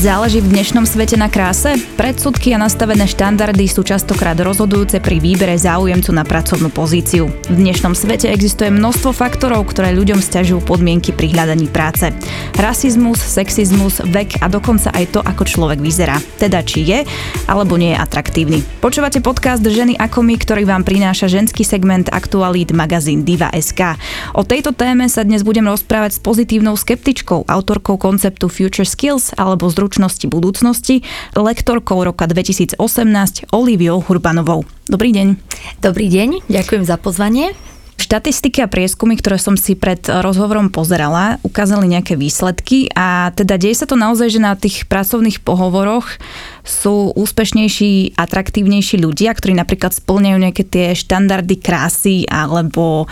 Záleží v dnešnom svete na kráse? Predsudky a nastavené štandardy sú častokrát rozhodujúce pri výbere záujemcu na pracovnú pozíciu. V dnešnom svete existuje množstvo faktorov, ktoré ľuďom stiažujú podmienky pri hľadaní práce. Rasizmus, sexizmus, vek a dokonca aj to, ako človek vyzerá. Teda či je alebo nie je atraktívny. Počúvate podcast Ženy ako my, ktorý vám prináša ženský segment aktualít magazín Diva.sk. O tejto téme sa dnes budem rozprávať s pozitívnou skeptičkou, autorkou konceptu Future Skills alebo zručnosti zručnosti budúcnosti, lektorkou roka 2018 Oliviou Hurbanovou. Dobrý deň. Dobrý deň, ďakujem za pozvanie. Štatistiky a prieskumy, ktoré som si pred rozhovorom pozerala, ukázali nejaké výsledky a teda deje sa to naozaj, že na tých pracovných pohovoroch sú úspešnejší, atraktívnejší ľudia, ktorí napríklad splňajú nejaké tie štandardy krásy alebo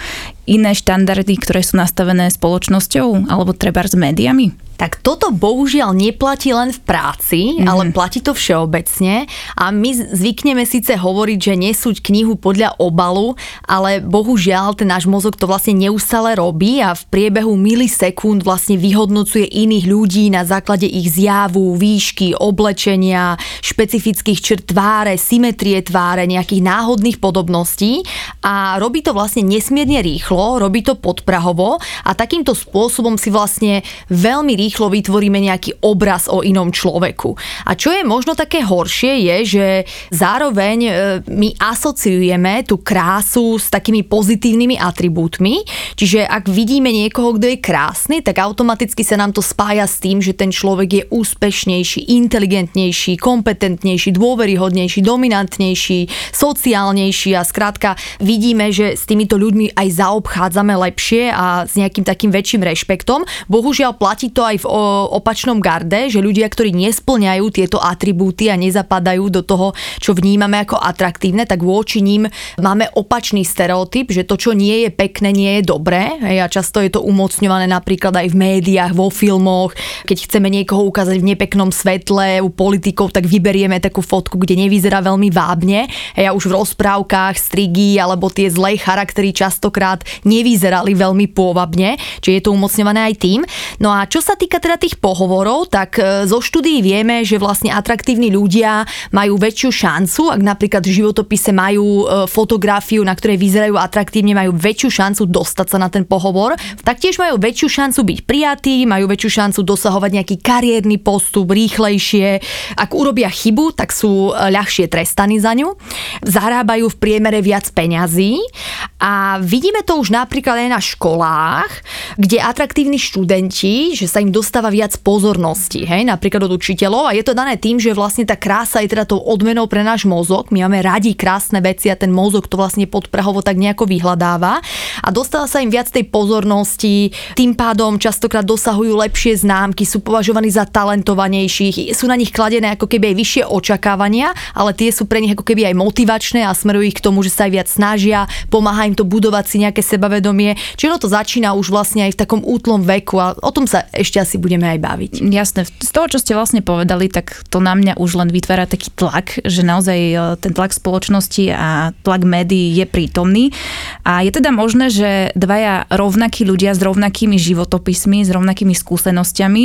iné štandardy, ktoré sú nastavené spoločnosťou alebo treba s médiami? Tak toto bohužiaľ neplatí len v práci, mm. ale platí to všeobecne a my zvykneme síce hovoriť, že nesúť knihu podľa obalu, ale bohužiaľ ten náš mozog to vlastne neustále robí a v priebehu milisekúnd vlastne vyhodnocuje iných ľudí na základe ich zjavu, výšky, oblečenia, špecifických črt tváre, symetrie tváre, nejakých náhodných podobností a robí to vlastne nesmierne rýchlo, robí to podprahovo a takýmto spôsobom si vlastne veľmi rýchlo vytvoríme nejaký obraz o inom človeku. A čo je možno také horšie je, že zároveň e, my asociujeme tú krásu s takými pozitívnymi atribútmi, čiže ak vidíme niekoho, kto je krásny, tak automaticky sa nám to spája s tým, že ten človek je úspešnejší, inteligentnejší, kompetentnejší, dôveryhodnejší, dominantnejší, sociálnejší a skrátka vidíme, že s týmito ľuďmi aj zaobchádzame lepšie a s nejakým takým väčším rešpektom. Bohužiaľ platí to aj v opačnom garde, že ľudia, ktorí nesplňajú tieto atribúty a nezapadajú do toho, čo vnímame ako atraktívne, tak voči ním máme opačný stereotyp, že to, čo nie je pekné, nie je dobré. A často je to umocňované napríklad aj v médiách, vo filmoch. Keď chceme niekoho ukázať v nepeknom svetle u politikov, tak vyberieme takú fotku, kde nevyzerá veľmi vábne. A už v rozprávkach, strigy alebo tie zlé charaktery častokrát nevyzerali veľmi pôvabne, čiže je to umocňované aj tým. No a čo sa týka teda tých pohovorov, tak e, zo štúdií vieme, že vlastne atraktívni ľudia majú väčšiu šancu, ak napríklad v životopise majú e, fotografiu, na ktorej vyzerajú atraktívne, majú väčšiu šancu dostať sa na ten pohovor. Taktiež majú väčšiu šancu byť prijatí, majú väčšiu šancu dosahovať nejaký kariérny postup rýchlejšie. Ak urobia chybu, tak sú e, ľahšie trestaní za ňu. Zarábajú v priemere viac peňazí a vidíme to už napríklad aj na školách, kde atraktívni študenti, že sa im dostáva viac pozornosti, hej, napríklad od učiteľov a je to dané tým, že vlastne tá krása je teda tou odmenou pre náš mozog. My máme radi krásne veci a ten mozog to vlastne podprahovo tak nejako vyhľadáva a dostáva sa im viac tej pozornosti, tým pádom častokrát dosahujú lepšie známky, sú považovaní za talentovanejších, sú na nich kladené ako keby aj vyššie očakávania, ale tie sú pre nich ako keby aj motivačné a smerujú ich k tomu, že sa aj viac snažia, pomáha im to budovať si nejaké sebavedomie. Čiže ono to začína už vlastne aj v takom útlom veku a o tom sa ešte asi budeme aj baviť. Jasné, z toho, čo ste vlastne povedali, tak to na mňa už len vytvára taký tlak, že naozaj e, ten tlak spoločnosti a tlak médií je prítomný. A je teda možné, že dvaja rovnakí ľudia s rovnakými životopismi, s rovnakými skúsenosťami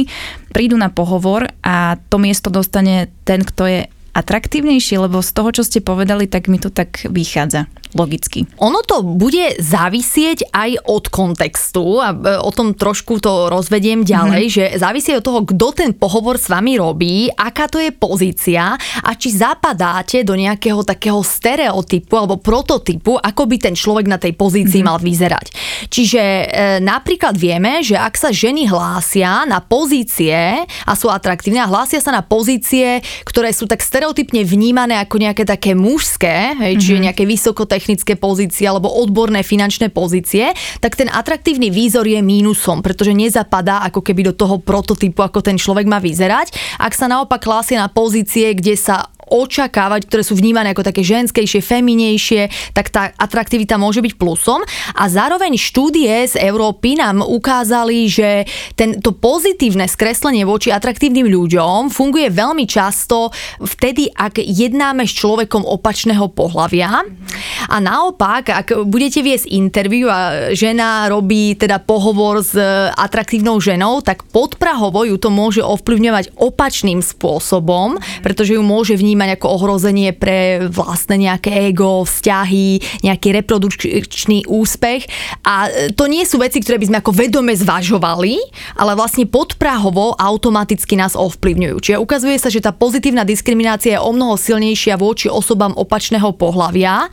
prídu na pohovor a to miesto dostane ten, kto je atraktívnejší, lebo z toho, čo ste povedali, tak mi to tak vychádza logicky. Ono to bude závisieť aj od kontextu a e, o tom trošku to rozvediem ďalej, mm-hmm. že závisí od toho, kto ten pohovor s vami robí, aká to je pozícia a či zapadáte do nejakého takého stereotypu alebo prototypu, ako by ten človek na tej pozícii mm-hmm. mal vyzerať. Čiže e, napríklad vieme, že ak sa ženy hlásia na pozície a sú atraktívne a hlásia sa na pozície, ktoré sú tak stereotypne vnímané ako nejaké také mužské, hej, čiže mm-hmm. nejaké vysokotechnické technické pozície alebo odborné finančné pozície, tak ten atraktívny výzor je mínusom, pretože nezapadá ako keby do toho prototypu, ako ten človek má vyzerať. Ak sa naopak klásia na pozície, kde sa očakávať, ktoré sú vnímané ako také ženskejšie, feminejšie, tak tá atraktivita môže byť plusom. A zároveň štúdie z Európy nám ukázali, že tento pozitívne skreslenie voči atraktívnym ľuďom funguje veľmi často vtedy, ak jednáme s človekom opačného pohľavia. A naopak, ak budete viesť interviu a žena robí teda pohovor s atraktívnou ženou, tak podprahovo ju to môže ovplyvňovať opačným spôsobom, pretože ju môže vnímať ako ohrozenie pre vlastné nejaké ego, vzťahy, nejaký reprodukčný úspech. A to nie sú veci, ktoré by sme ako vedome zvažovali, ale vlastne podprahovo automaticky nás ovplyvňujú. Čiže ukazuje sa, že tá pozitívna diskriminácia je o mnoho silnejšia voči osobám opačného pohľavia.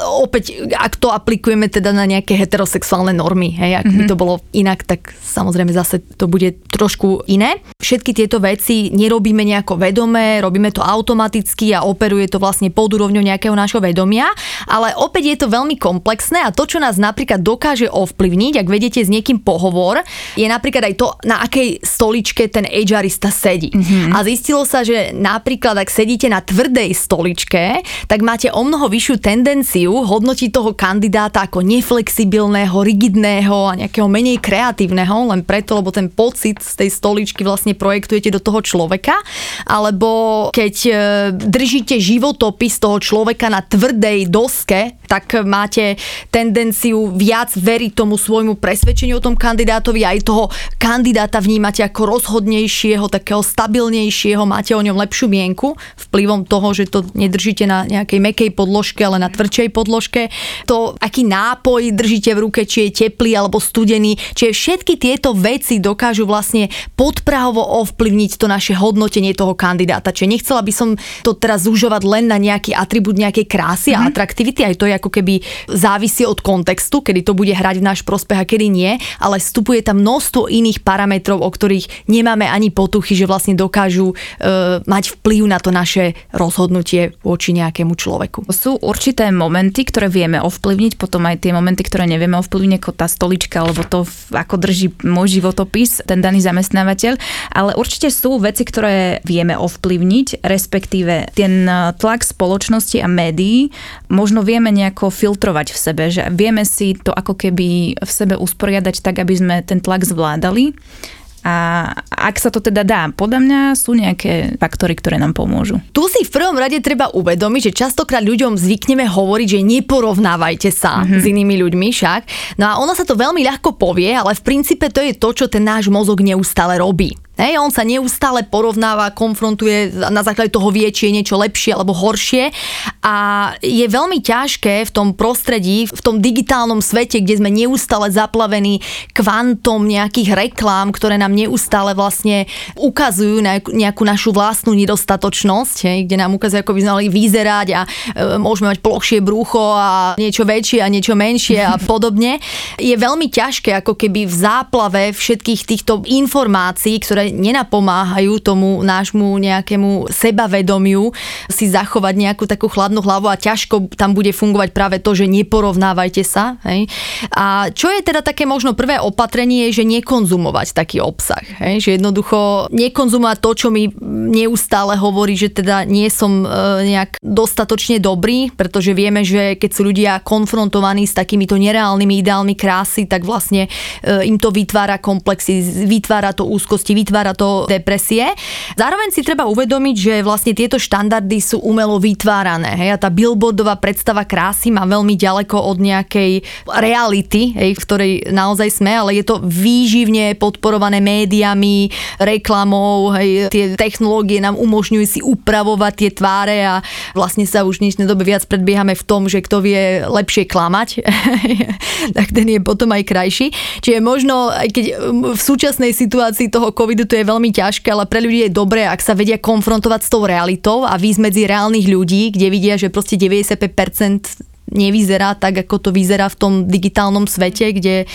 Opäť, ak to aplikujeme teda na nejaké heterosexuálne normy, hej, ak mm-hmm. by mhm. to bolo inak, tak samozrejme zase to bude trošku iné. Všetky tieto veci nerobíme nejako vedomé, robíme to automaticky a operuje to vlastne pod úrovňou nejakého nášho vedomia, ale opäť je to veľmi komplexné a to, čo nás napríklad dokáže ovplyvniť, ak vedete s niekým pohovor, je napríklad aj to, na akej stoličke ten HRista sedí. Mm-hmm. A zistilo sa, že napríklad ak sedíte na tvrdej stoličke, tak máte o mnoho vyššiu tendenciu hodnotiť toho kandidáta ako neflexibilného, rigidného a nejakého menej kreatívneho, len preto, lebo ten pocit z tej stoličky vlastne projektujete do toho človeka. Alebo keď e, držíte životopis toho človeka na tvrdej doske, tak máte tendenciu viac veriť tomu svojmu presvedčeniu o tom kandidátovi aj toho kandidáta vnímate ako rozhodnejšieho, takého stabilnejšieho, máte o ňom lepšiu mienku vplyvom toho, že to nedržíte na nejakej mekej podložke, ale na tvrdšej podložke. To, aký nápoj držíte v ruke, či je teplý alebo studený, čiže všetky tieto veci dokážu vlastne podprahovo ovplyvniť to naše hodnotenie toho kandidáta. Čiže nechcela by som to teraz zužovať len na nejaký atribút nejakej krásy mm-hmm. a mhm. atraktivity, aj to je ako keby závisí od kontextu, kedy to bude hrať v náš prospech a kedy nie, ale vstupuje tam množstvo iných parametrov, o ktorých nemáme ani potuchy, že vlastne dokážu e, mať vplyv na to naše rozhodnutie voči nejakému človeku. Sú určité momenty, ktoré vieme ovplyvniť, potom aj tie momenty, ktoré nevieme ovplyvniť, ako tá stolička, alebo to, ako drží môj životopis, ten daný zamestnávateľ, ale určite sú veci, ktoré vieme ovplyvniť, respektíve ten tlak spoločnosti a médií možno vieme nejako filtrovať v sebe, že vieme si to ako keby v sebe usporiadať tak, aby sme ten tlak zvládali. A ak sa to teda dá, podľa mňa sú nejaké faktory, ktoré nám pomôžu. Tu si v prvom rade treba uvedomiť, že častokrát ľuďom zvykneme hovoriť, že neporovnávajte sa mm-hmm. s inými ľuďmi však. No a ono sa to veľmi ľahko povie, ale v princípe to je to, čo ten náš mozog neustále robí. Hej, on sa neustále porovnáva, konfrontuje, na základe toho vie, či je niečo lepšie alebo horšie a je veľmi ťažké v tom prostredí, v tom digitálnom svete, kde sme neustále zaplavení kvantom nejakých reklám, ktoré nám neustále vlastne ukazujú nejakú našu vlastnú nedostatočnosť, hej, kde nám ukazujú, ako by sme mali vyzerať a e, môžeme mať plochšie brucho a niečo väčšie a niečo menšie a podobne. Je veľmi ťažké ako keby v záplave všetkých týchto informácií, ktoré nenapomáhajú tomu nášmu nejakému sebavedomiu si zachovať nejakú takú chladnú hlavu a ťažko tam bude fungovať práve to, že neporovnávajte sa. Hej. A čo je teda také možno prvé opatrenie, je, že nekonzumovať taký obsah. Hej. Že jednoducho nekonzumovať to, čo mi neustále hovorí, že teda nie som e, nejak dostatočne dobrý, pretože vieme, že keď sú ľudia konfrontovaní s takýmito nereálnymi ideálmi krásy, tak vlastne e, im to vytvára komplexy, vytvára to úzkosti, vytvára vytvára to depresie. Zároveň si treba uvedomiť, že vlastne tieto štandardy sú umelo vytvárané. Hej? A tá billboardová predstava krásy má veľmi ďaleko od nejakej reality, hej, v ktorej naozaj sme, ale je to výživne podporované médiami, reklamou, hej, tie technológie nám umožňujú si upravovať tie tváre a vlastne sa už v dnešnej dobe viac predbiehame v tom, že kto vie lepšie klamať, tak ten je potom aj krajší. Čiže možno, aj keď v súčasnej situácii toho covidu covidu to je veľmi ťažké, ale pre ľudí je dobré, ak sa vedia konfrontovať s tou realitou a výsť medzi reálnych ľudí, kde vidia, že proste 95% nevyzerá tak, ako to vyzerá v tom digitálnom svete, kde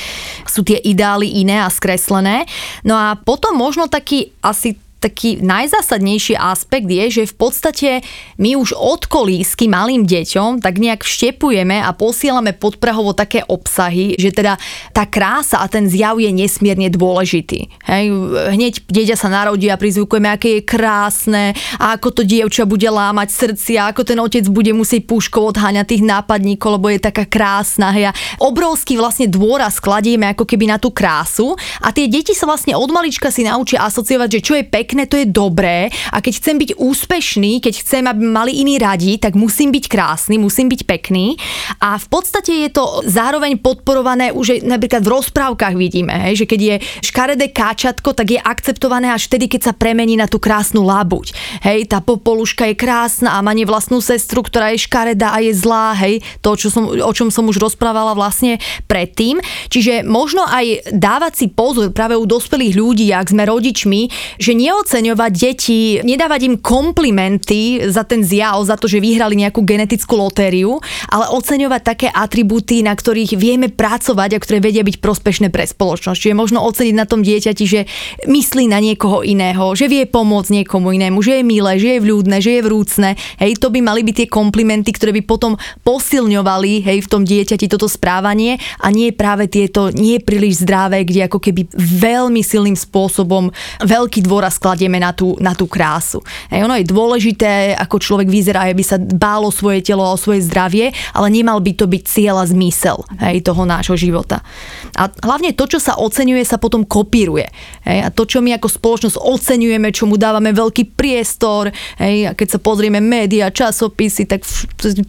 sú tie ideály iné a skreslené. No a potom možno taký asi taký najzásadnejší aspekt je, že v podstate my už od kolísky malým deťom tak nejak vštepujeme a posielame podprahovo také obsahy, že teda tá krása a ten zjav je nesmierne dôležitý. Hej, hneď dieťa sa narodí a prizvukujeme, aké je krásne a ako to dievča bude lámať srdcia, ako ten otec bude musieť puškou odháňať tých nápadníkov, lebo je taká krásna. Hej, a obrovský vlastne dôraz kladieme ako keby na tú krásu a tie deti sa vlastne od malička si naučia asociovať, že čo je pek pekné, to je dobré a keď chcem byť úspešný, keď chcem, aby mali iní radi, tak musím byť krásny, musím byť pekný A v podstate je to zároveň podporované už napríklad v rozprávkach vidíme, hej, že keď je škaredé káčatko, tak je akceptované až vtedy, keď sa premení na tú krásnu labuť. Hej, tá popoluška je krásna a má nevlastnú sestru, ktorá je škaredá a je zlá, hej, to, čo som, o čom som už rozprávala vlastne predtým. Čiže možno aj dávať si pozor práve u dospelých ľudí, ak sme rodičmi, že neoceňovať deti, nedávať im komplimenty za ten zjav, za to, že vyhrali nejakú genetickú lotériu, ale oceňovať také atribúty, na ktorých vieme pracovať a ktoré vedia byť prospešné pre spoločnosť. Čiže možno oceniť na tom dieťati, že myslí na niekoho iného, že vie pomôcť niekomu inému, že je milé, že je vľúdne, že je vrúcne. Hej, to by mali byť tie komplimenty, ktoré by potom posilňovali hej, v tom dieťati toto správanie a nie práve tieto nie príliš zdravé, kde ako keby veľmi silným spôsobom veľký dôraz kladieme na tú, na tú krásu. Hej, ono je dôležité, ako človek vyzerá, aby sa dbálo svoje telo a o svoje zdravie, ale nemal by to byť cieľ a zmysel hej, toho nášho života. A hlavne to, čo sa oceňuje, sa potom kopíruje. Hej, a to, čo my ako spoločnosť oceňujeme, čo mu dávame veľký priestor, hej, a keď sa pozrieme médiá, časopisy, tak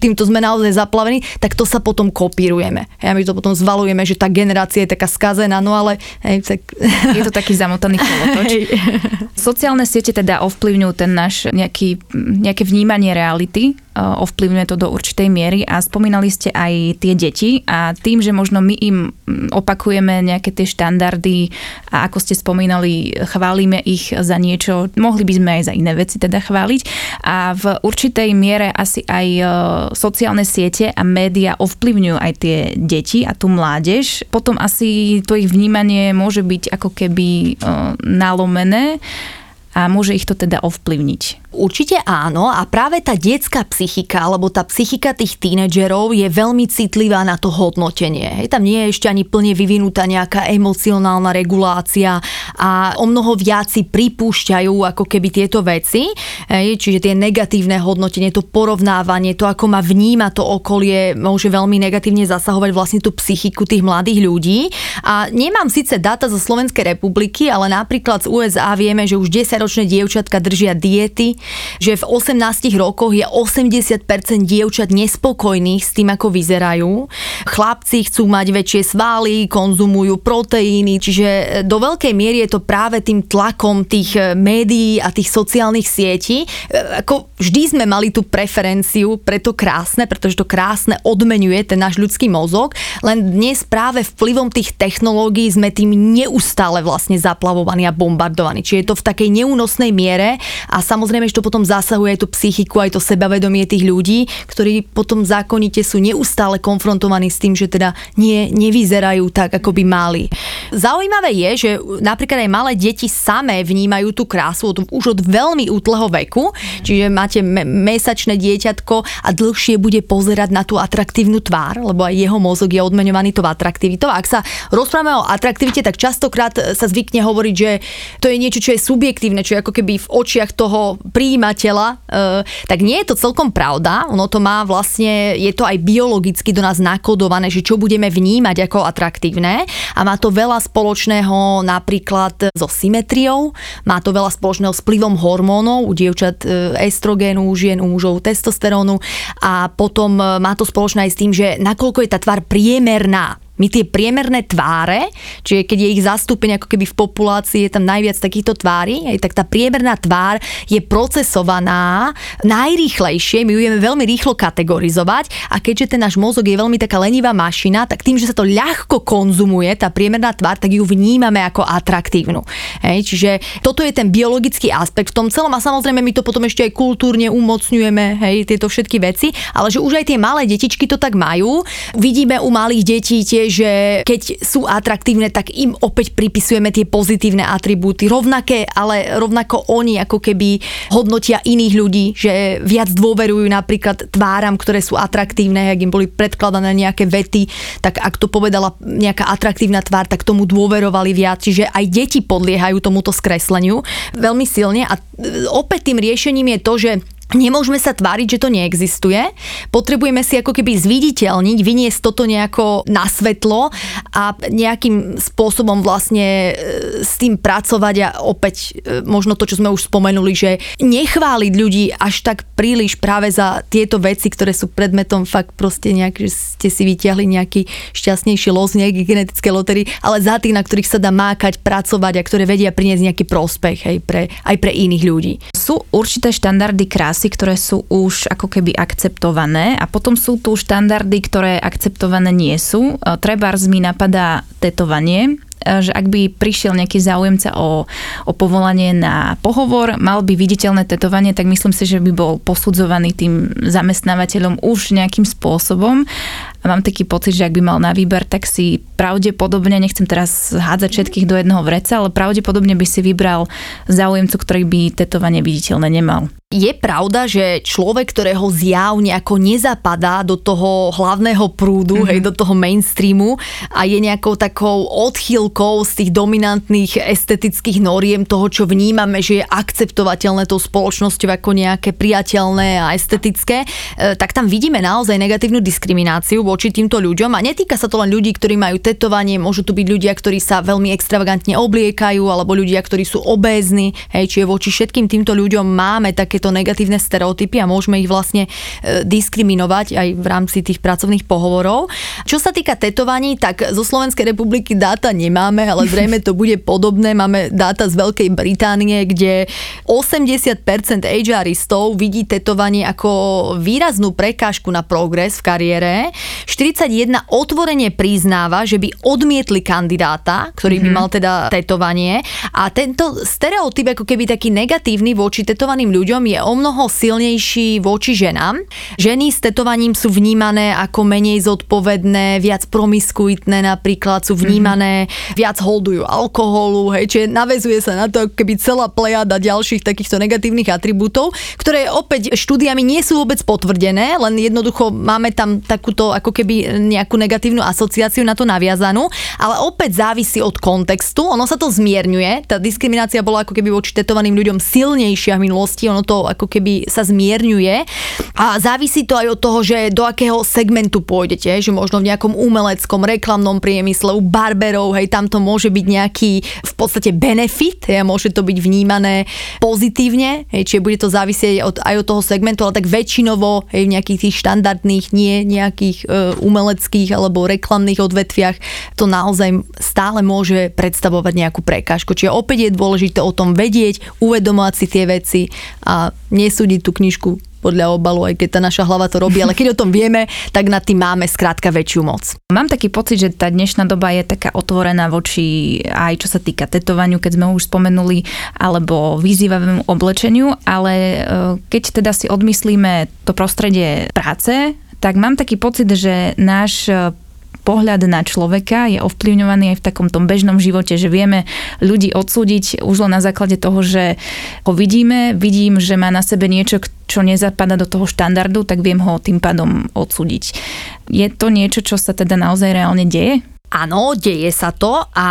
týmto sme naozaj zaplavení, tak to sa potom kopírujeme. Hej, a my to potom zvalujeme, že tá generácia je taká skazená, no ale hej, tak... Je to taký zamotaný kolotoč. Sociálne siete teda ovplyvňujú ten náš nejaký, nejaké vnímanie reality ovplyvňuje to do určitej miery a spomínali ste aj tie deti a tým, že možno my im opakujeme nejaké tie štandardy a ako ste spomínali, chválime ich za niečo, mohli by sme aj za iné veci teda chváliť a v určitej miere asi aj e, sociálne siete a média ovplyvňujú aj tie deti a tú mládež. Potom asi to ich vnímanie môže byť ako keby e, nalomené a môže ich to teda ovplyvniť. Určite áno a práve tá detská psychika alebo tá psychika tých tínedžerov je veľmi citlivá na to hodnotenie. Hej, tam nie je ešte ani plne vyvinutá nejaká emocionálna regulácia a o mnoho viac si pripúšťajú ako keby tieto veci. Hej, čiže tie negatívne hodnotenie, to porovnávanie, to ako ma vníma to okolie, môže veľmi negatívne zasahovať vlastne tú psychiku tých mladých ľudí. A nemám síce dáta zo Slovenskej republiky, ale napríklad z USA vieme, že už 10-ročné dievčatka držia diety, že v 18 rokoch je 80% dievčat nespokojných s tým, ako vyzerajú. Chlapci chcú mať väčšie svaly, konzumujú proteíny, čiže do veľkej miery je to práve tým tlakom tých eh, médií a tých sociálnych sietí. Eh, ako vždy sme mali tú preferenciu pre to krásne, pretože to krásne odmenuje ten náš ľudský mozog, len dnes práve vplyvom tých technológií sme tým neustále vlastne zaplavovaní a bombardovaní. Čiže je to v takej neúnosnej miere a samozrejme, že to potom zasahuje aj tú psychiku, aj to sebavedomie tých ľudí, ktorí potom zákonite sú neustále konfrontovaní s tým, že teda nie, nevyzerajú tak, ako by mali. Zaujímavé je, že napríklad aj malé deti samé vnímajú tú krásu už od veľmi útleho veku, čiže máte me- mesačné dieťatko a dlhšie bude pozerať na tú atraktívnu tvár, lebo aj jeho mozog je odmenovaný tou atraktivitou. Ak sa rozprávame o atraktivite, tak častokrát sa zvykne hovoriť, že to je niečo, čo je subjektívne, čo je ako keby v očiach toho príjimateľa, e, tak nie je to celkom pravda. Ono to má vlastne, je to aj biologicky do nás nakodované, že čo budeme vnímať ako atraktívne. A má to veľa spoločného napríklad so symetriou, má to veľa spoločného s vplyvom hormónov, u dievčat e, estrogénu, u žien, u mužov testosterónu. A potom e, má to spoločné aj s tým, že nakoľko je tá tvár priemerná my tie priemerné tváre, čiže keď je ich zastúpenie ako keby v populácii, je tam najviac takýchto tvári, aj tak tá priemerná tvár je procesovaná najrýchlejšie, my ju vieme veľmi rýchlo kategorizovať a keďže ten náš mozog je veľmi taká lenivá mašina, tak tým, že sa to ľahko konzumuje, tá priemerná tvár, tak ju vnímame ako atraktívnu. Hej, čiže toto je ten biologický aspekt v tom celom a samozrejme my to potom ešte aj kultúrne umocňujeme, hej, tieto všetky veci, ale že už aj tie malé detičky to tak majú. Vidíme u malých detí tie že keď sú atraktívne, tak im opäť pripisujeme tie pozitívne atribúty. Rovnaké, ale rovnako oni ako keby hodnotia iných ľudí, že viac dôverujú napríklad tváram, ktoré sú atraktívne, ak im boli predkladané nejaké vety, tak ak to povedala nejaká atraktívna tvár, tak tomu dôverovali viac. Čiže aj deti podliehajú tomuto skresleniu veľmi silne a opäť tým riešením je to, že Nemôžeme sa tváriť, že to neexistuje. Potrebujeme si ako keby zviditeľniť, vyniesť toto nejako na svetlo a nejakým spôsobom vlastne e, s tým pracovať a opäť e, možno to, čo sme už spomenuli, že nechváliť ľudí až tak príliš práve za tieto veci, ktoré sú predmetom fakt proste nejak, že ste si vyťahli nejaký šťastnejší los, nejaký genetické lotery, ale za tých, na ktorých sa dá mákať, pracovať a ktoré vedia priniesť nejaký prospech hej, pre, aj pre iných ľudí. Sú určité štandardy krásy rasy, ktoré sú už ako keby akceptované a potom sú tu štandardy, ktoré akceptované nie sú. E, Trebárs mi napadá tetovanie, e, že ak by prišiel nejaký záujemca o, o povolanie na pohovor, mal by viditeľné tetovanie, tak myslím si, že by bol posudzovaný tým zamestnávateľom už nejakým spôsobom. A mám taký pocit, že ak by mal na výber, tak si pravdepodobne, nechcem teraz hádzať všetkých do jedného vreca, ale pravdepodobne by si vybral záujemcu, ktorý by tetovanie viditeľné nemal. Je pravda, že človek, ktorého zjav nejako nezapadá do toho hlavného prúdu, mm-hmm. hej, do toho mainstreamu a je nejakou takou odchýlkou z tých dominantných estetických noriem toho, čo vnímame, že je akceptovateľné tou spoločnosťou ako nejaké priateľné a estetické, e, tak tam vidíme naozaj negatívnu diskrimináciu voči týmto ľuďom a netýka sa to len ľudí, ktorí majú tetovanie, môžu tu byť ľudia, ktorí sa veľmi extravagantne obliekajú alebo ľudia, ktorí sú obézni, hej, čiže voči všetkým týmto ľuďom máme také takéto negatívne stereotypy a môžeme ich vlastne e, diskriminovať aj v rámci tých pracovných pohovorov. Čo sa týka tetovaní, tak zo Slovenskej republiky dáta nemáme, ale zrejme to bude podobné. Máme dáta z Veľkej Británie, kde 80% HRistov vidí tetovanie ako výraznú prekážku na progres v kariére. 41 otvorene priznáva, že by odmietli kandidáta, ktorý by mhm. mal teda tetovanie. A tento stereotyp ako keby taký negatívny voči tetovaným ľuďom je o mnoho silnejší voči ženám. Ženy s tetovaním sú vnímané ako menej zodpovedné, viac promiskuitné napríklad, sú vnímané, mm-hmm. viac holdujú alkoholu, hej, čiže navezuje sa na to keby celá plejada ďalších takýchto negatívnych atribútov, ktoré opäť štúdiami nie sú vôbec potvrdené, len jednoducho máme tam takúto ako keby nejakú negatívnu asociáciu na to naviazanú, ale opäť závisí od kontextu, ono sa to zmierňuje, tá diskriminácia bola ako keby voči tetovaným ľuďom silnejšia v minulosti, ono to ako keby sa zmierňuje. A závisí to aj od toho, že do akého segmentu pôjdete, že možno v nejakom umeleckom, reklamnom priemysle, u barberov, hej, tam to môže byť nejaký v podstate benefit, hej, môže to byť vnímané pozitívne, hej, čiže bude to závisieť od, aj od toho segmentu, ale tak väčšinovo, hej, v nejakých tých štandardných, nie nejakých e, umeleckých alebo reklamných odvetviach, to naozaj stále môže predstavovať nejakú prekážku. Čiže opäť je dôležité o tom vedieť, uvedomovať si tie veci a nesúdiť tú knižku podľa obalu, aj keď tá naša hlava to robí, ale keď o tom vieme, tak nad tým máme skrátka väčšiu moc. Mám taký pocit, že tá dnešná doba je taká otvorená voči aj čo sa týka tetovaniu, keď sme už spomenuli, alebo vyzývavému oblečeniu, ale e, keď teda si odmyslíme to prostredie práce, tak mám taký pocit, že náš e, pohľad na človeka je ovplyvňovaný aj v takom tom bežnom živote, že vieme ľudí odsúdiť už len na základe toho, že ho vidíme, vidím, že má na sebe niečo, čo nezapada do toho štandardu, tak viem ho tým pádom odsúdiť. Je to niečo, čo sa teda naozaj reálne deje? Áno, deje sa to a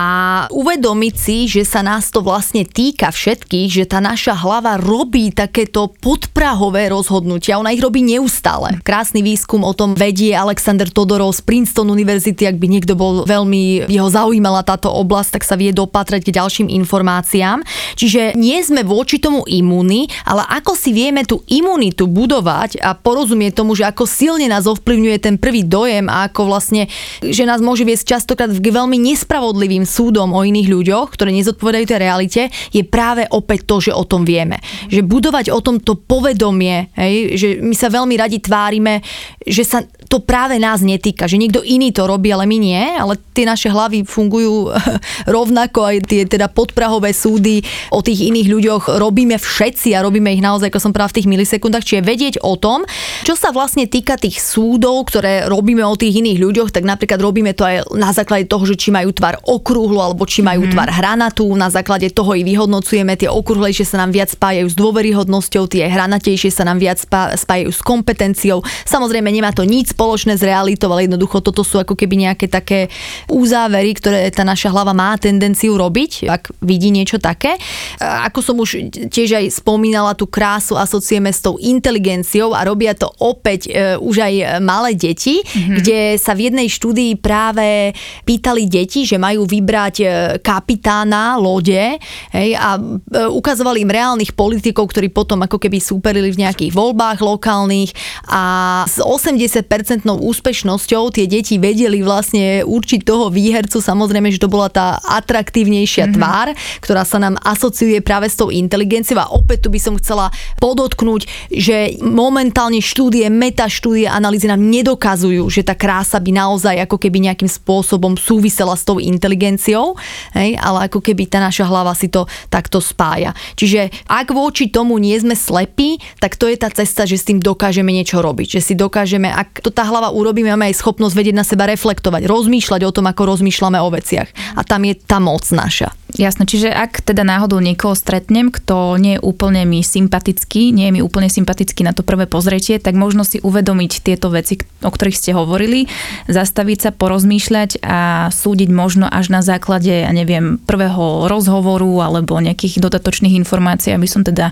uvedomiť si, že sa nás to vlastne týka všetkých, že tá naša hlava robí takéto podprahové rozhodnutia, ona ich robí neustále. Krásny výskum o tom vedie Alexander Todorov z Princeton Univerzity, ak by niekto bol veľmi, jeho zaujímala táto oblasť, tak sa vie dopatrať k ďalším informáciám. Čiže nie sme voči tomu imúni, ale ako si vieme tú imunitu budovať a porozumieť tomu, že ako silne nás ovplyvňuje ten prvý dojem a ako vlastne, že nás môže viesť často častokrát k veľmi nespravodlivým súdom o iných ľuďoch, ktoré nezodpovedajú tej realite, je práve opäť to, že o tom vieme. Že budovať o tom to povedomie, hej, že my sa veľmi radi tvárime, že sa to práve nás netýka, že niekto iný to robí, ale my nie, ale tie naše hlavy fungujú rovnako, aj tie teda podprahové súdy o tých iných ľuďoch robíme všetci a robíme ich naozaj, ako som práve v tých milisekundách, čiže vedieť o tom, čo sa vlastne týka tých súdov, ktoré robíme o tých iných ľuďoch, tak napríklad robíme to aj na základe toho, že či majú tvar okrúhlu alebo či majú mm. tvar hranatú. Na základe toho i vyhodnocujeme. Tie okrúhlejšie sa nám viac spájajú s dôveryhodnosťou, tie hranatejšie sa nám viac spájajú s kompetenciou. Samozrejme, nemá to nič spoločné s realitou, ale jednoducho toto sú ako keby nejaké také úzávery, ktoré tá naša hlava má tendenciu robiť, ak vidí niečo také. Ako som už tiež aj spomínala, tú krásu asociujeme s tou inteligenciou a robia to opäť e, už aj malé deti, mm-hmm. kde sa v jednej štúdii práve pýtali deti, že majú vybrať e, kapitána lode hej, a e, ukazovali im reálnych politikov, ktorí potom ako keby súperili v nejakých voľbách lokálnych a s 80% úspešnosťou tie deti vedeli vlastne určiť toho výhercu, samozrejme, že to bola tá atraktívnejšia mm-hmm. tvár, ktorá sa nám asociuje práve s tou inteligenciou a opäť tu by som chcela podotknúť, že momentálne štúdie, metaštúdie, analýzy nám nedokazujú, že tá krása by naozaj ako keby nejakým spôsobom súvisela s tou inteligenciou, hej, ale ako keby tá naša hlava si to takto spája. Čiže ak voči tomu nie sme slepí, tak to je tá cesta, že s tým dokážeme niečo robiť. Že si dokážeme, ak to tá hlava urobí, máme aj schopnosť vedieť na seba reflektovať, rozmýšľať o tom, ako rozmýšľame o veciach. A tam je tá moc naša. Jasné, čiže ak teda náhodou niekoho stretnem, kto nie je úplne mi sympatický, nie je mi úplne sympatický na to prvé pozretie, tak možno si uvedomiť tieto veci, o ktorých ste hovorili, zastaviť sa, porozmýšľať a súdiť možno až na základe, ja neviem, prvého rozhovoru alebo nejakých dodatočných informácií, aby som teda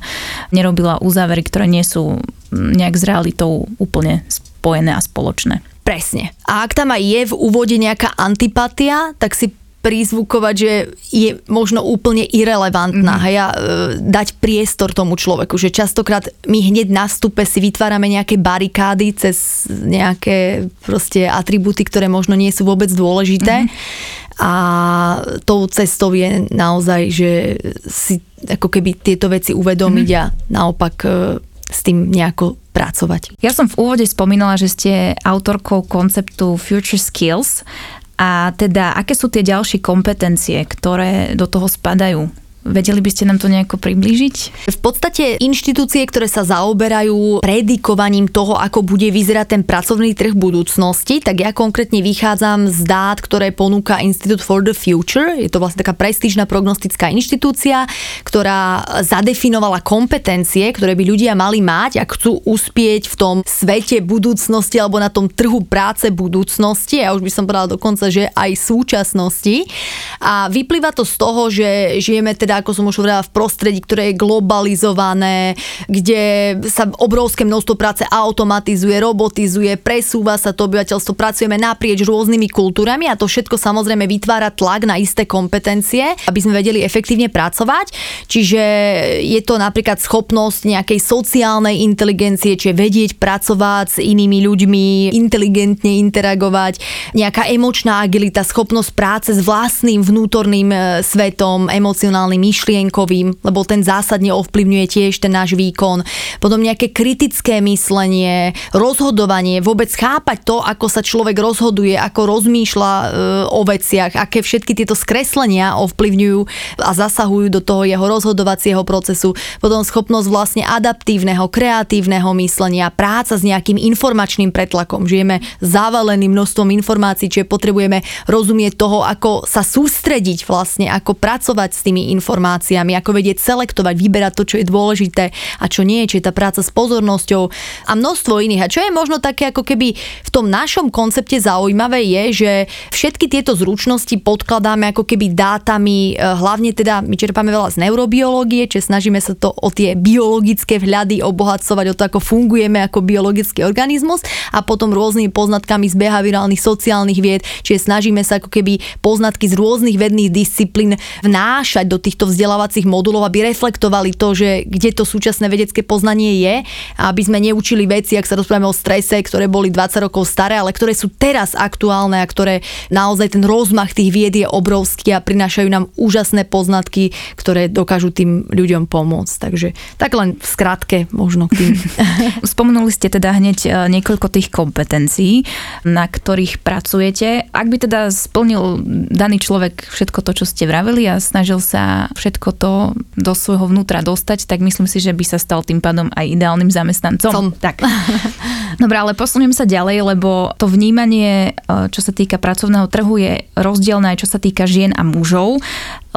nerobila uzávery, ktoré nie sú nejak s realitou úplne spojené a spoločné. Presne. A ak tam aj je v úvode nejaká antipatia, tak si prizvukovať, že je možno úplne irrelevantná mm-hmm. hej, a e, dať priestor tomu človeku, že častokrát my hneď na stupe si vytvárame nejaké barikády cez nejaké proste atributy, ktoré možno nie sú vôbec dôležité. Mm-hmm. A tou cestou je naozaj, že si ako keby tieto veci uvedomiť mm-hmm. a naopak e, s tým nejako pracovať. Ja som v úvode spomínala, že ste autorkou konceptu Future Skills a teda, aké sú tie ďalšie kompetencie, ktoré do toho spadajú? Vedeli by ste nám to nejako priblížiť? V podstate inštitúcie, ktoré sa zaoberajú predikovaním toho, ako bude vyzerať ten pracovný trh budúcnosti, tak ja konkrétne vychádzam z dát, ktoré ponúka Institute for the Future. Je to vlastne taká prestížna prognostická inštitúcia, ktorá zadefinovala kompetencie, ktoré by ľudia mali mať, ak chcú uspieť v tom svete budúcnosti alebo na tom trhu práce budúcnosti. Ja už by som povedala dokonca, že aj súčasnosti. A vyplýva to z toho, že žijeme teda ako som už hovorila, v prostredí, ktoré je globalizované, kde sa obrovské množstvo práce automatizuje, robotizuje, presúva sa to obyvateľstvo, pracujeme naprieč rôznymi kultúrami a to všetko samozrejme vytvára tlak na isté kompetencie, aby sme vedeli efektívne pracovať. Čiže je to napríklad schopnosť nejakej sociálnej inteligencie, čiže vedieť pracovať s inými ľuďmi, inteligentne interagovať, nejaká emočná agilita, schopnosť práce s vlastným vnútorným e, svetom, emocionálnym myšlienkovým, lebo ten zásadne ovplyvňuje tiež ten náš výkon. Potom nejaké kritické myslenie, rozhodovanie, vôbec chápať to, ako sa človek rozhoduje, ako rozmýšľa e, o veciach, aké všetky tieto skreslenia ovplyvňujú a zasahujú do toho jeho rozhodovacieho procesu. Potom schopnosť vlastne adaptívneho, kreatívneho myslenia, práca s nejakým informačným pretlakom. Žijeme zavaleným množstvom informácií, čiže potrebujeme rozumieť toho, ako sa sústrediť vlastne, ako pracovať s tými informáciami informáciami, ako vedieť selektovať, vyberať to, čo je dôležité a čo nie, či je tá práca s pozornosťou a množstvo iných. A čo je možno také ako keby v tom našom koncepte zaujímavé je, že všetky tieto zručnosti podkladáme ako keby dátami, e, hlavne teda my čerpáme veľa z neurobiológie, čiže snažíme sa to o tie biologické vhľady obohacovať, o to, ako fungujeme ako biologický organizmus a potom rôznymi poznatkami z behaviorálnych sociálnych vied, čiže snažíme sa ako keby poznatky z rôznych vedných disciplín vnášať do týchto vzdelávacích modulov, aby reflektovali to, že kde to súčasné vedecké poznanie je, aby sme neučili veci, ak sa rozprávame o strese, ktoré boli 20 rokov staré, ale ktoré sú teraz aktuálne a ktoré naozaj ten rozmach tých vied je obrovský a prinášajú nám úžasné poznatky, ktoré dokážu tým ľuďom pomôcť. Takže tak len v skratke možno k tým. Spomenuli ste teda hneď e, niekoľko tých kompetencií, na ktorých pracujete. Ak by teda splnil daný človek všetko to, čo ste vraveli a snažil sa všetko to do svojho vnútra dostať, tak myslím si, že by sa stal tým pádom aj ideálnym zamestnancom. Som. Tak. Dobre, ale posuniem sa ďalej, lebo to vnímanie, e, čo sa týka pracovného trhu, je rozdielne aj čo sa týka žien a mužov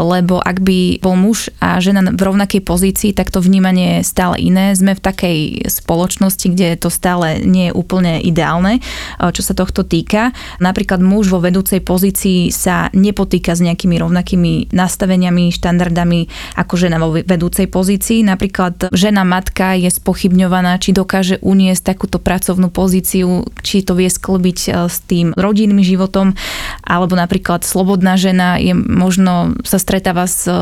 lebo ak by bol muž a žena v rovnakej pozícii, tak to vnímanie je stále iné. Sme v takej spoločnosti, kde to stále nie je úplne ideálne, čo sa tohto týka. Napríklad muž vo vedúcej pozícii sa nepotýka s nejakými rovnakými nastaveniami, štandardami ako žena vo vedúcej pozícii. Napríklad žena matka je spochybňovaná, či dokáže uniesť takúto pracovnú pozíciu, či to vie sklbiť e, s tým rodinným životom, alebo napríklad slobodná žena je možno sa stretáva s e,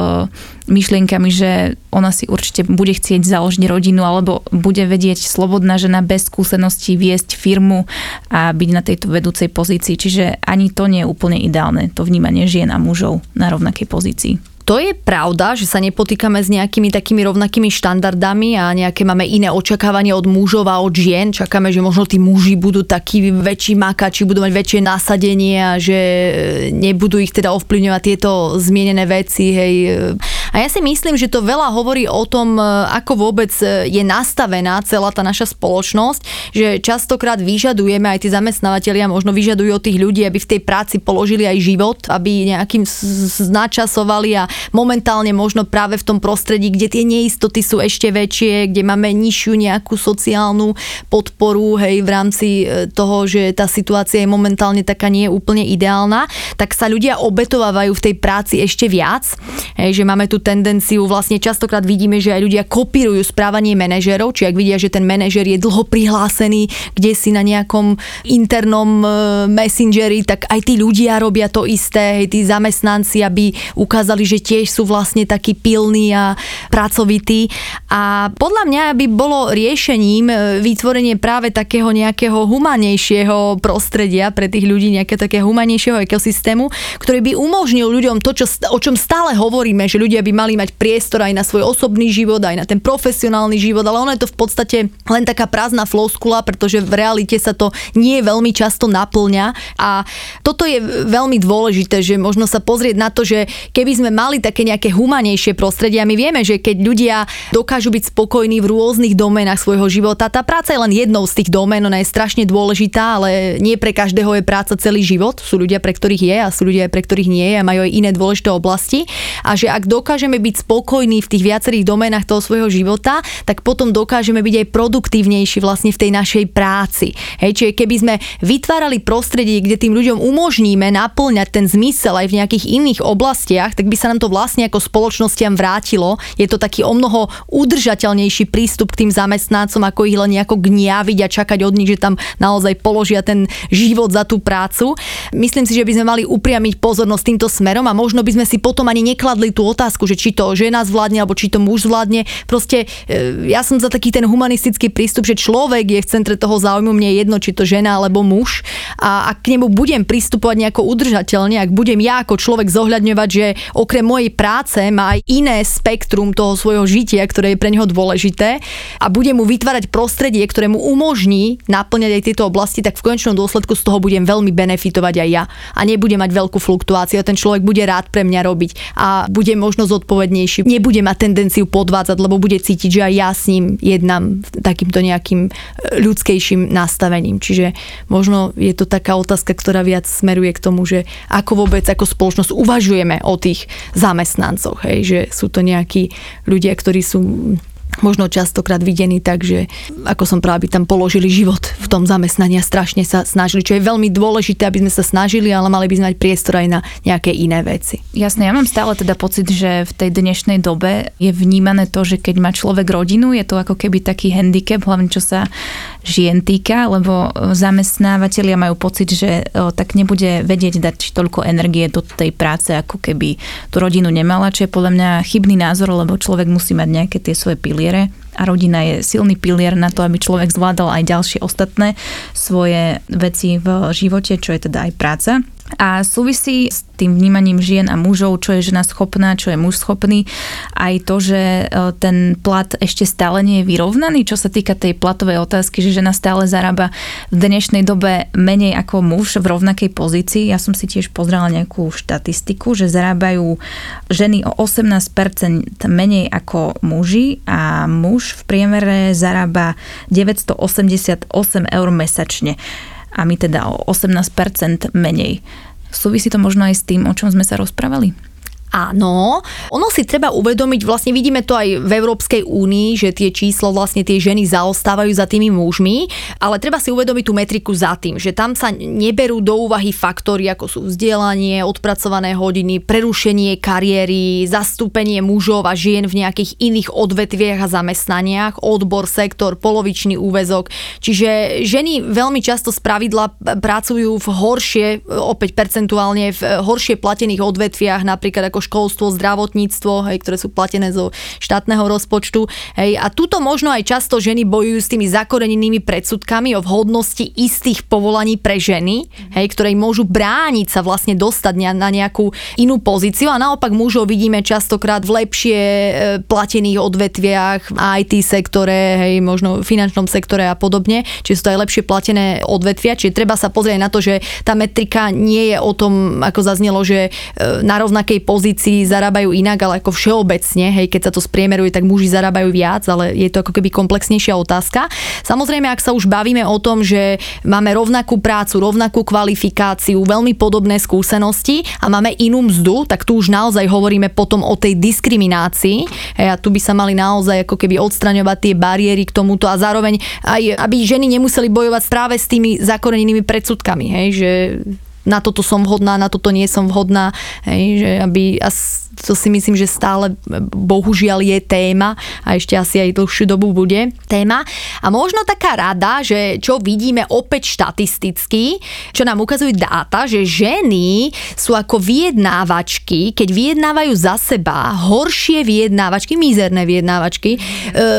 myšlienkami, že ona si určite bude chcieť založiť rodinu alebo bude vedieť slobodná žena bez skúseností viesť firmu a byť na tejto vedúcej pozícii. Čiže ani to nie je úplne ideálne, to vnímanie žien a mužov na rovnakej pozícii. To je pravda, že sa nepotýkame s nejakými takými rovnakými štandardami a nejaké máme iné očakávanie od mužov a od žien. Čakáme, že možno tí muži budú takí väčší makači, budú mať väčšie nasadenie a že nebudú ich teda ovplyvňovať tieto zmienené veci. Hej. A ja si myslím, že to veľa hovorí o tom, ako vôbec je nastavená celá tá naša spoločnosť, že častokrát vyžadujeme, aj tí zamestnávateľia možno vyžadujú od tých ľudí, aby v tej práci položili aj život, aby nejakým značasovali a momentálne možno práve v tom prostredí, kde tie neistoty sú ešte väčšie, kde máme nižšiu nejakú sociálnu podporu, hej, v rámci e, toho, že tá situácia je momentálne taká nie je úplne ideálna, tak sa ľudia obetovávajú v tej práci ešte viac, hej, že máme tú tendenciu, vlastne častokrát vidíme, že aj ľudia kopírujú správanie manažerov, či ak vidia, že ten manažer je dlho prihlásený, kde si na nejakom internom e, messengeri, tak aj tí ľudia robia to isté, hej, tí zamestnanci, aby ukázali, že tiež sú vlastne takí pilní a pracovití. A podľa mňa by bolo riešením e, vytvorenie práve takého nejakého humanejšieho prostredia pre tých ľudí, nejaké také humanejšieho ekosystému, ktorý by umožnil ľuďom to, čo, o čom stále hovoríme, že ľudia by mali mať priestor aj na svoj osobný život, aj na ten profesionálny život, ale ono je to v podstate len taká prázdna floskula, pretože v realite sa to nie veľmi často naplňa a toto je veľmi dôležité, že možno sa pozrieť na to, že keby sme mali mali také nejaké humanejšie prostredie a my vieme, že keď ľudia dokážu byť spokojní v rôznych domenách svojho života, tá práca je len jednou z tých domén, ona je strašne dôležitá, ale nie pre každého je práca celý život. Sú ľudia, pre ktorých je a sú ľudia, pre ktorých nie je a majú aj iné dôležité oblasti. A že ak dokážeme byť spokojní v tých viacerých domenách toho svojho života, tak potom dokážeme byť aj produktívnejší vlastne v tej našej práci. Hej, čiže keby sme vytvárali prostredie, kde tým ľuďom umožníme naplňať ten zmysel aj v nejakých iných oblastiach, tak by sa nám to vlastne ako spoločnostiam vrátilo. Je to taký o mnoho udržateľnejší prístup k tým zamestnancom, ako ich len nejako gniaviť a čakať od nich, že tam naozaj položia ten život za tú prácu. Myslím si, že by sme mali upriamiť pozornosť týmto smerom a možno by sme si potom ani nekladli tú otázku, že či to žena zvládne alebo či to muž zvládne. Proste e, ja som za taký ten humanistický prístup, že človek je v centre toho záujmu, mne je jedno, či to žena alebo muž a ak k nemu budem pristupovať nejako udržateľne, ak budem ja ako človek zohľadňovať, že okrem mojej práce má aj iné spektrum toho svojho žitia, ktoré je pre neho dôležité a bude mu vytvárať prostredie, ktoré mu umožní naplňať aj tieto oblasti, tak v konečnom dôsledku z toho budem veľmi benefitovať aj ja a nebude mať veľkú fluktuáciu. Ten človek bude rád pre mňa robiť a bude možno zodpovednejší. Nebude mať tendenciu podvádzať, lebo bude cítiť, že aj ja s ním jednám takýmto nejakým e, ľudskejším nastavením. Čiže možno je to taká otázka, ktorá viac smeruje k tomu, že ako vôbec ako spoločnosť uvažujeme o tých zamestnancoch, hej, že sú to nejakí ľudia, ktorí sú možno častokrát videní tak, že ako som práve tam položili život v tom zamestnaní a strašne sa snažili, čo je veľmi dôležité, aby sme sa snažili, ale mali by sme mať priestor aj na nejaké iné veci. Jasné, ja mám stále teda pocit, že v tej dnešnej dobe je vnímané to, že keď má človek rodinu, je to ako keby taký handicap, hlavne čo sa žien týka, lebo zamestnávateľia majú pocit, že tak nebude vedieť dať toľko energie do tej práce, ako keby tú rodinu nemala, čo je podľa mňa chybný názor, lebo človek musí mať nejaké tie svoje piliere a rodina je silný pilier na to, aby človek zvládal aj ďalšie ostatné svoje veci v živote, čo je teda aj práca. A súvisí s tým vnímaním žien a mužov, čo je žena schopná, čo je muž schopný, aj to, že e, ten plat ešte stále nie je vyrovnaný, čo sa týka tej platovej otázky, že žena stále zarába v dnešnej dobe menej ako muž v rovnakej pozícii. Ja som si tiež pozrela nejakú štatistiku, že zarábajú ženy o 18% menej ako muži a muž v priemere zarába 988 eur mesačne a my teda o 18% menej. Súvisí to možno aj s tým, o čom sme sa rozprávali? Áno, ono si treba uvedomiť, vlastne vidíme to aj v Európskej únii, že tie číslo vlastne tie ženy zaostávajú za tými mužmi, ale treba si uvedomiť tú metriku za tým, že tam sa neberú do úvahy faktory ako sú vzdelanie, odpracované hodiny, prerušenie kariéry, zastúpenie mužov a žien v nejakých iných odvetviach a zamestnaniach, odbor, sektor, polovičný úvezok. Čiže ženy veľmi často z pravidla pracujú v horšie, opäť percentuálne v horšie platených odvetviach, napríklad ako ako školstvo, zdravotníctvo, hej, ktoré sú platené zo štátneho rozpočtu. Hej, a tuto možno aj často ženy bojujú s tými zakorenenými predsudkami o vhodnosti istých povolaní pre ženy, hej, ktoré môžu brániť sa vlastne dostať na nejakú inú pozíciu a naopak mužov vidíme častokrát v lepšie e, platených odvetviach, IT sektore, hej, možno v finančnom sektore a podobne, čiže sú to aj lepšie platené odvetvia, čiže treba sa pozrieť na to, že tá metrika nie je o tom, ako zaznelo, že e, na rovnakej pozícii pozícii zarábajú inak, ale ako všeobecne, hej, keď sa to spriemeruje, tak muži zarábajú viac, ale je to ako keby komplexnejšia otázka. Samozrejme, ak sa už bavíme o tom, že máme rovnakú prácu, rovnakú kvalifikáciu, veľmi podobné skúsenosti a máme inú mzdu, tak tu už naozaj hovoríme potom o tej diskriminácii. Hej, a tu by sa mali naozaj ako keby odstraňovať tie bariéry k tomuto a zároveň aj, aby ženy nemuseli bojovať práve s tými zakorenenými predsudkami, hej, že na toto som vhodná, na toto nie som vhodná, hej, že aby, a to si myslím, že stále bohužiaľ je téma a ešte asi aj dlhšiu dobu bude téma. A možno taká rada, že čo vidíme opäť štatisticky, čo nám ukazujú dáta, že ženy sú ako vyjednávačky, keď vyjednávajú za seba horšie vyjednávačky, mizerné vyjednávačky e,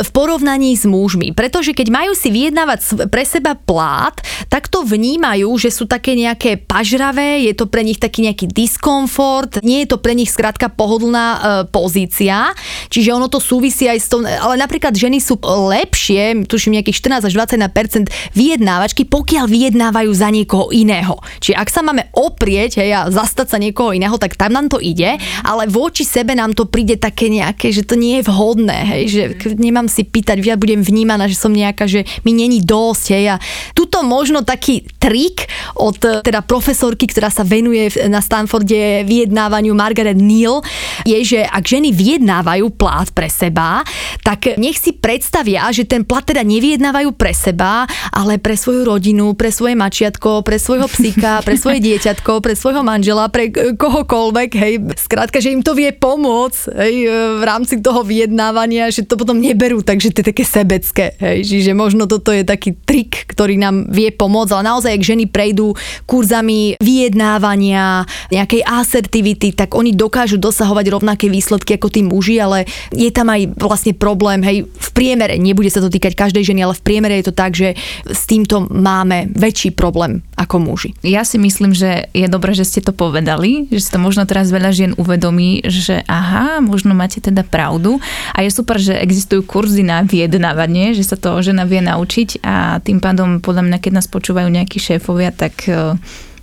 v porovnaní s mužmi. Pretože keď majú si vyjednávať pre seba plát, tak to vnímajú, že sú také nejaké paž prežravé, je to pre nich taký nejaký diskomfort, nie je to pre nich skrátka pohodlná e, pozícia, čiže ono to súvisí aj s tom, ale napríklad ženy sú lepšie, tuším nejakých 14 až 21% vyjednávačky, pokiaľ vyjednávajú za niekoho iného. Čiže ak sa máme oprieť hej, a zastať sa niekoho iného, tak tam nám to ide, ale voči sebe nám to príde také nejaké, že to nie je vhodné, hej, že nemám si pýtať, ja budem vnímaná, že som nejaká, že mi není dosť, hej, a tuto možno taký trik od teda profesor profesorky, ktorá sa venuje na Stanforde vyjednávaniu Margaret Neal, je, že ak ženy vyjednávajú plát pre seba, tak nech si predstavia, že ten plat teda nevyjednávajú pre seba, ale pre svoju rodinu, pre svoje mačiatko, pre svojho psíka, pre svoje dieťatko, pre svojho manžela, pre kohokoľvek, hej, skrátka, že im to vie pomôcť, hej, v rámci toho vyjednávania, že to potom neberú, takže to je také sebecké, hej, čiže možno toto je taký trik, ktorý nám vie pomôcť, ale naozaj, ak ženy prejdú kurzami vyjednávania, nejakej asertivity, tak oni dokážu dosahovať rovnaké výsledky ako tí muži, ale je tam aj vlastne problém, hej, v priemere, nebude sa to týkať každej ženy, ale v priemere je to tak, že s týmto máme väčší problém ako muži. Ja si myslím, že je dobré, že ste to povedali, že si to možno teraz veľa žien uvedomí, že aha, možno máte teda pravdu a je super, že existujú kurzy na vyjednávanie, že sa to žena vie naučiť a tým pádom podľa mňa, keď nás počúvajú nejakí šéfovia, tak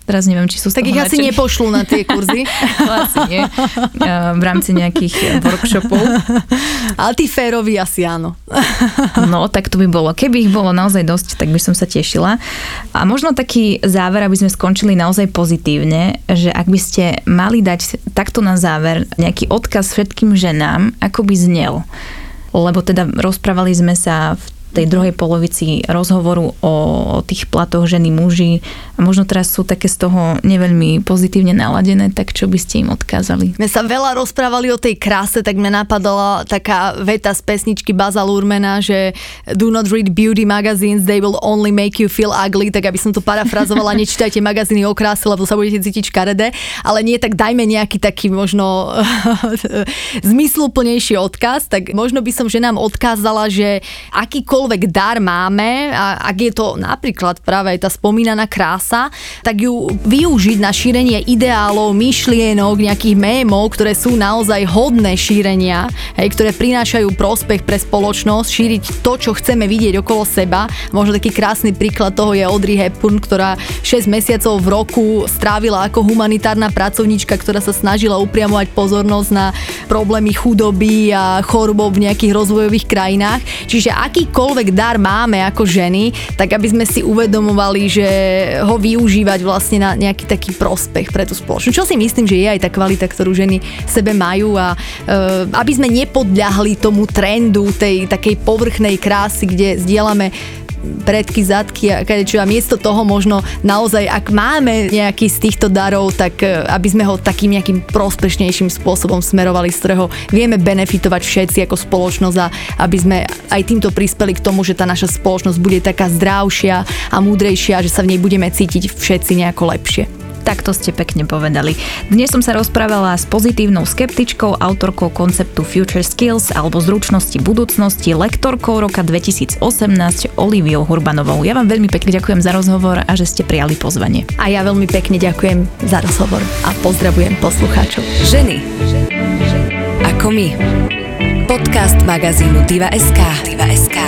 Teraz neviem, či sú Tak ich asi nepošlú na tie kurzy. asi nie. V rámci nejakých workshopov. Ale tí férovi asi áno. no, tak to by bolo. Keby ich bolo naozaj dosť, tak by som sa tešila. A možno taký záver, aby sme skončili naozaj pozitívne, že ak by ste mali dať takto na záver nejaký odkaz všetkým ženám, ako by znel lebo teda rozprávali sme sa v tej druhej polovici rozhovoru o, tých platoch ženy muži a možno teraz sú také z toho neveľmi pozitívne naladené, tak čo by ste im odkázali? My sa veľa rozprávali o tej kráse, tak mňa napadala taká veta z pesničky Baza Lurmena, že do not read beauty magazines, they will only make you feel ugly, tak aby som to parafrazovala, nečítajte magazíny o kráse, lebo sa budete cítiť škaredé, ale nie, tak dajme nejaký taký možno zmysluplnejší odkaz, tak možno by som ženám odkázala, že akýkoľvek akýkoľvek dar máme, a ak je to napríklad práve aj tá spomínaná krása, tak ju využiť na šírenie ideálov, myšlienok, nejakých mémov, ktoré sú naozaj hodné šírenia, hej, ktoré prinášajú prospech pre spoločnosť, šíriť to, čo chceme vidieť okolo seba. Možno taký krásny príklad toho je Audrey Hepburn, ktorá 6 mesiacov v roku strávila ako humanitárna pracovníčka, ktorá sa snažila upriamovať pozornosť na problémy chudoby a chorobov v nejakých rozvojových krajinách. Čiže akýkoľvek dar máme ako ženy, tak aby sme si uvedomovali, že ho využívať vlastne na nejaký taký prospech pre tú spoločnosť. Čo si myslím, že je aj tá kvalita, ktorú ženy sebe majú a e, aby sme nepodľahli tomu trendu tej takej povrchnej krásy, kde zdieľame predky, zadky a čo a miesto toho možno naozaj, ak máme nejaký z týchto darov, tak e, aby sme ho takým nejakým prospešnejším spôsobom smerovali, z ktorého vieme benefitovať všetci ako spoločnosť a aby sme aj týmto prispeli k tomu, že tá naša spoločnosť bude taká zdravšia a múdrejšia, že sa v nej budeme cítiť všetci nejako lepšie. Tak to ste pekne povedali. Dnes som sa rozprávala s pozitívnou skeptičkou, autorkou konceptu Future Skills alebo zručnosti budúcnosti, lektorkou roka 2018 Oliviou Hurbanovou. Ja vám veľmi pekne ďakujem za rozhovor a že ste prijali pozvanie. A ja veľmi pekne ďakujem za rozhovor a pozdravujem poslucháčov. Ženy. Ako my. Podcast magazínu Diva.sk. Diva.sk.